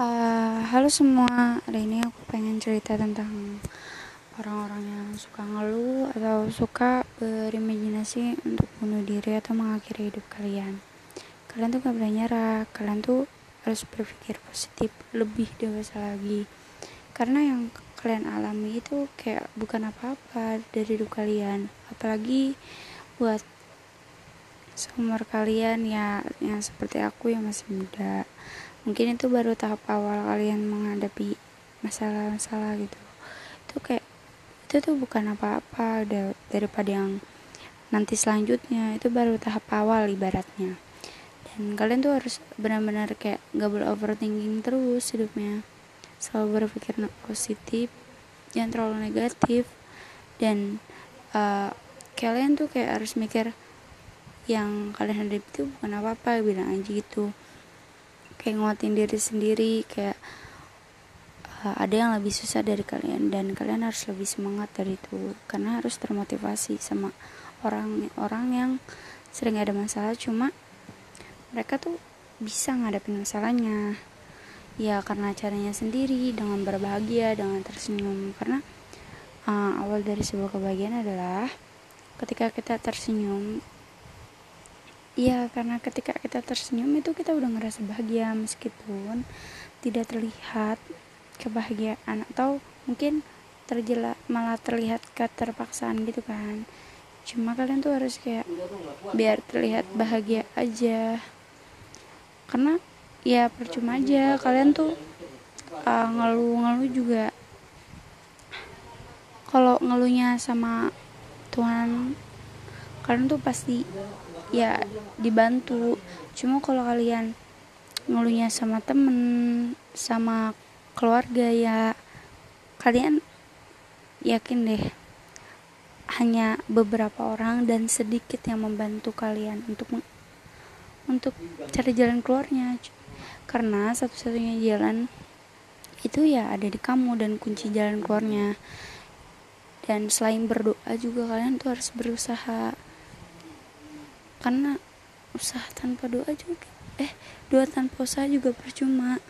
Uh, halo semua, hari ini aku pengen cerita tentang orang-orang yang suka ngeluh atau suka berimajinasi untuk bunuh diri atau mengakhiri hidup kalian. Kalian tuh gak boleh nyerah, kalian tuh harus berpikir positif, lebih dewasa lagi. Karena yang kalian alami itu kayak bukan apa-apa dari hidup kalian, apalagi buat seumur kalian ya yang seperti aku yang masih muda. Mungkin itu baru tahap awal kalian menghadapi masalah-masalah gitu. Itu kayak itu tuh bukan apa-apa daripada yang nanti selanjutnya. Itu baru tahap awal ibaratnya. Dan kalian tuh harus benar-benar kayak gak boleh overthinking terus hidupnya. Selalu berpikir positif jangan terlalu negatif. Dan uh, kalian tuh kayak harus mikir yang kalian hadapi itu bukan apa-apa bilang aja gitu. Kayak nguatin diri sendiri kayak uh, ada yang lebih susah dari kalian dan kalian harus lebih semangat dari itu. Karena harus termotivasi sama orang-orang yang sering ada masalah. Cuma mereka tuh bisa ngadepin masalahnya. Ya karena caranya sendiri dengan berbahagia dengan tersenyum. Karena uh, awal dari sebuah kebahagiaan adalah ketika kita tersenyum Iya, karena ketika kita tersenyum itu kita udah ngerasa bahagia meskipun tidak terlihat kebahagiaan atau mungkin terjela malah terlihat keterpaksaan gitu kan. Cuma kalian tuh harus kayak biar terlihat bahagia aja. Karena ya percuma aja kalian tuh uh, ngeluh-ngeluh juga kalau ngeluhnya sama Tuhan kalian tuh pasti ya dibantu. Cuma kalau kalian ngeluhnya sama temen sama keluarga ya kalian yakin deh hanya beberapa orang dan sedikit yang membantu kalian untuk untuk cari jalan keluarnya. Karena satu-satunya jalan itu ya ada di kamu dan kunci jalan keluarnya. Dan selain berdoa juga kalian tuh harus berusaha karena usaha tanpa doa juga. Eh doa tanpa usaha juga percuma